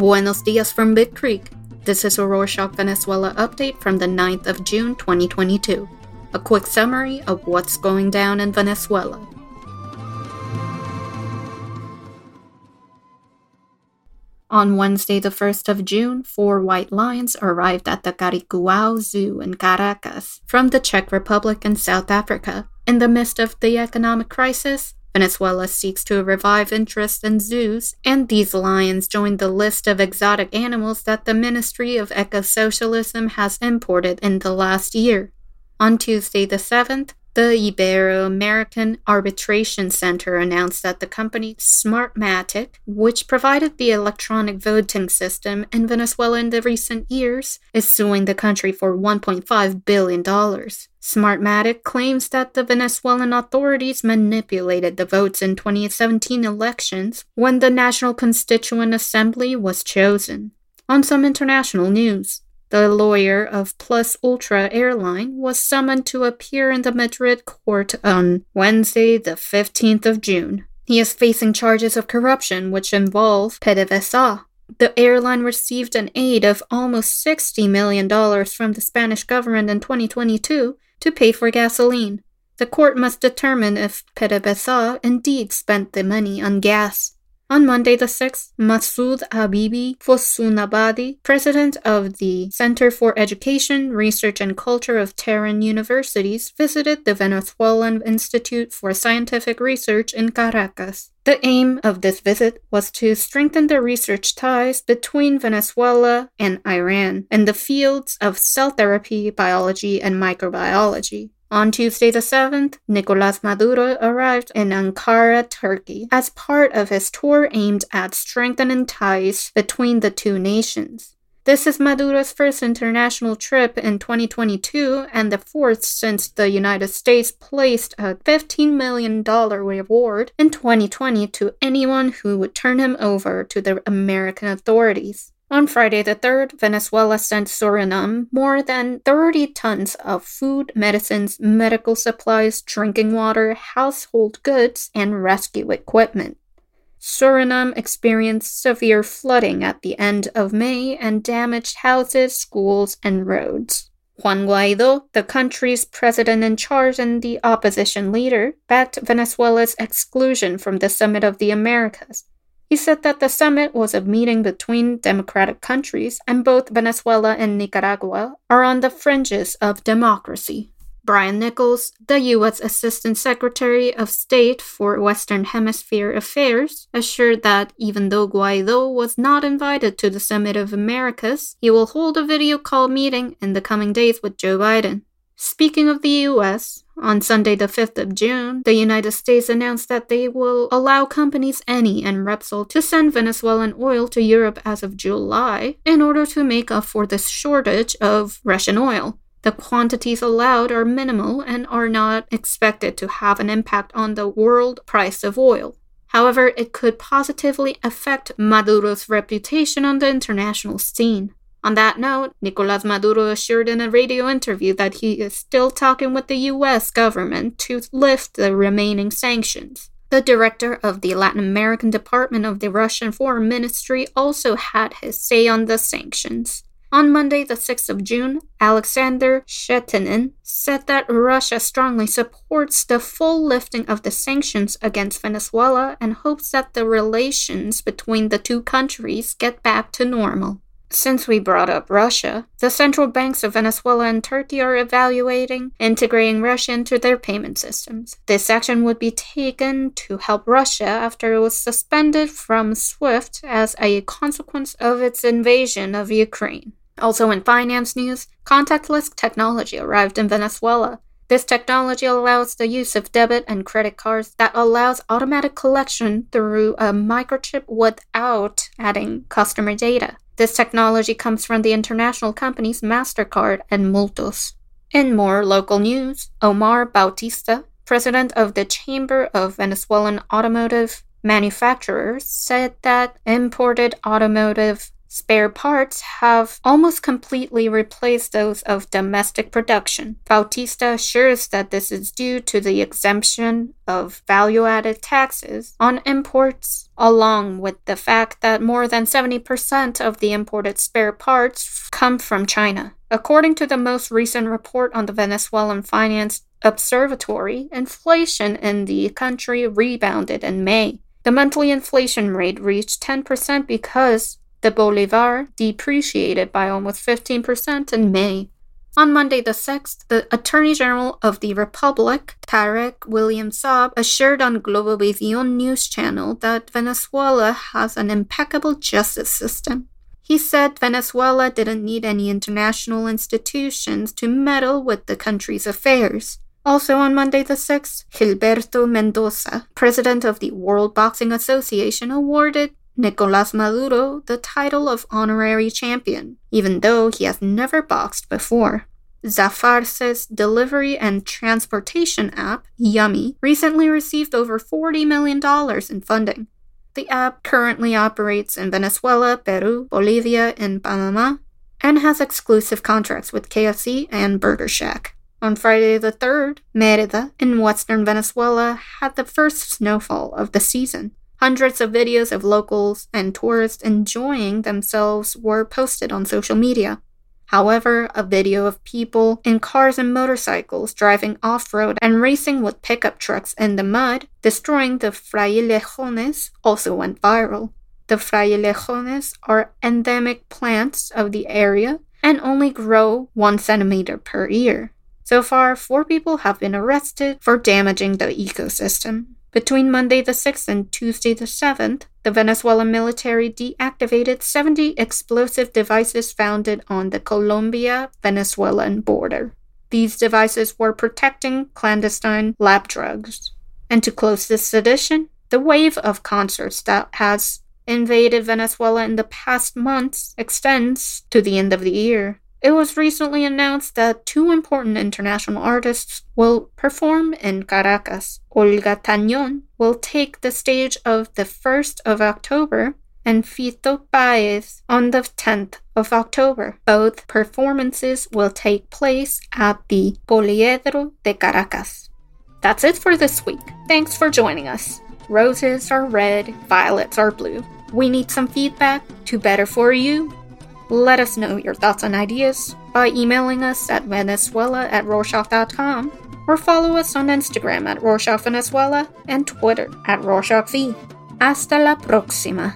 Buenos dias from Big Creek. This is a Rorschach Venezuela update from the 9th of June 2022. A quick summary of what's going down in Venezuela. On Wednesday, the 1st of June, four white lions arrived at the Caricuao Zoo in Caracas from the Czech Republic and South Africa. In the midst of the economic crisis, Venezuela seeks to revive interest in zoos, and these lions join the list of exotic animals that the Ministry of Eco-Socialism has imported in the last year. On Tuesday the 7th, the Ibero American Arbitration Center announced that the company Smartmatic, which provided the electronic voting system in Venezuela in the recent years, is suing the country for $1.5 billion. Smartmatic claims that the Venezuelan authorities manipulated the votes in 2017 elections when the National Constituent Assembly was chosen. On some international news, the lawyer of Plus Ultra Airline was summoned to appear in the Madrid court on Wednesday, the 15th of June. He is facing charges of corruption which involve PDVSA. The airline received an aid of almost $60 million from the Spanish government in 2022 to pay for gasoline. The court must determine if PDVSA indeed spent the money on gas. On Monday the 6th, Masoud Habibi Fosunabadi, president of the Center for Education, Research and Culture of Tehran Universities, visited the Venezuelan Institute for Scientific Research in Caracas. The aim of this visit was to strengthen the research ties between Venezuela and Iran in the fields of cell therapy, biology, and microbiology. On Tuesday the 7th, Nicolas Maduro arrived in Ankara, Turkey, as part of his tour aimed at strengthening ties between the two nations. This is Maduro's first international trip in 2022 and the fourth since the United States placed a $15 million reward in 2020 to anyone who would turn him over to the American authorities. On Friday the 3rd, Venezuela sent Suriname more than 30 tons of food, medicines, medical supplies, drinking water, household goods, and rescue equipment. Suriname experienced severe flooding at the end of May and damaged houses, schools, and roads. Juan Guaido, the country's president in charge and the opposition leader, backed Venezuela's exclusion from the Summit of the Americas he said that the summit was a meeting between democratic countries, and both Venezuela and Nicaragua are on the fringes of democracy. Brian Nichols, the U.S. Assistant Secretary of State for Western Hemisphere Affairs, assured that even though Guaido was not invited to the Summit of Americas, he will hold a video call meeting in the coming days with Joe Biden. Speaking of the US, on Sunday, the 5th of June, the United States announced that they will allow companies Eni and Repsol to send Venezuelan oil to Europe as of July in order to make up for the shortage of Russian oil. The quantities allowed are minimal and are not expected to have an impact on the world price of oil. However, it could positively affect Maduro's reputation on the international scene. On that note, Nicolas Maduro assured in a radio interview that he is still talking with the US government to lift the remaining sanctions. The director of the Latin American department of the Russian Foreign Ministry also had his say on the sanctions. On Monday, the 6th of June, Alexander Shchetinin said that Russia strongly supports the full lifting of the sanctions against Venezuela and hopes that the relations between the two countries get back to normal. Since we brought up Russia, the central banks of Venezuela and Turkey are evaluating integrating Russia into their payment systems. This action would be taken to help Russia after it was suspended from SWIFT as a consequence of its invasion of Ukraine. Also, in finance news, contactless technology arrived in Venezuela. This technology allows the use of debit and credit cards that allows automatic collection through a microchip without adding customer data. This technology comes from the international companies MasterCard and Multos. In more local news, Omar Bautista, president of the Chamber of Venezuelan Automotive Manufacturers, said that imported automotive spare parts have almost completely replaced those of domestic production. Bautista assures that this is due to the exemption of value added taxes on imports, along with the fact that more than 70% of the imported spare parts come from China. According to the most recent report on the Venezuelan Finance Observatory, inflation in the country rebounded in May. The monthly inflation rate reached 10% because the bolivar depreciated by almost 15% in May. On Monday the 6th, the Attorney General of the Republic, Tarek William Saab, assured on Globovision news channel that Venezuela has an impeccable justice system. He said Venezuela didn't need any international institutions to meddle with the country's affairs. Also on Monday the 6th, Gilberto Mendoza, president of the World Boxing Association, awarded Nicolas Maduro the title of honorary champion, even though he has never boxed before. Zafarce's delivery and transportation app, Yummy, recently received over $40 million in funding. The app currently operates in Venezuela, Peru, Bolivia, and Panama, and has exclusive contracts with KFC and Burger Shack. On Friday the 3rd, Merida, in western Venezuela, had the first snowfall of the season. Hundreds of videos of locals and tourists enjoying themselves were posted on social media. However, a video of people in cars and motorcycles driving off road and racing with pickup trucks in the mud, destroying the frailejones, also went viral. The frailejones are endemic plants of the area and only grow one centimeter per year. So far, four people have been arrested for damaging the ecosystem. Between Monday the 6th and Tuesday the 7th, the Venezuelan military deactivated 70 explosive devices founded on the Colombia Venezuelan border. These devices were protecting clandestine lab drugs. And to close this edition, the wave of concerts that has invaded Venezuela in the past months extends to the end of the year. It was recently announced that two important international artists will perform in Caracas. Olga Tañón will take the stage of the 1st of October and Fito Páez on the 10th of October. Both performances will take place at the Poliedro de Caracas. That's it for this week. Thanks for joining us. Roses are red, violets are blue. We need some feedback to better for you let us know your thoughts and ideas by emailing us at venezuela at rorschach.com or follow us on Instagram at Rorschach Venezuela and Twitter at RorschachV. Hasta la próxima.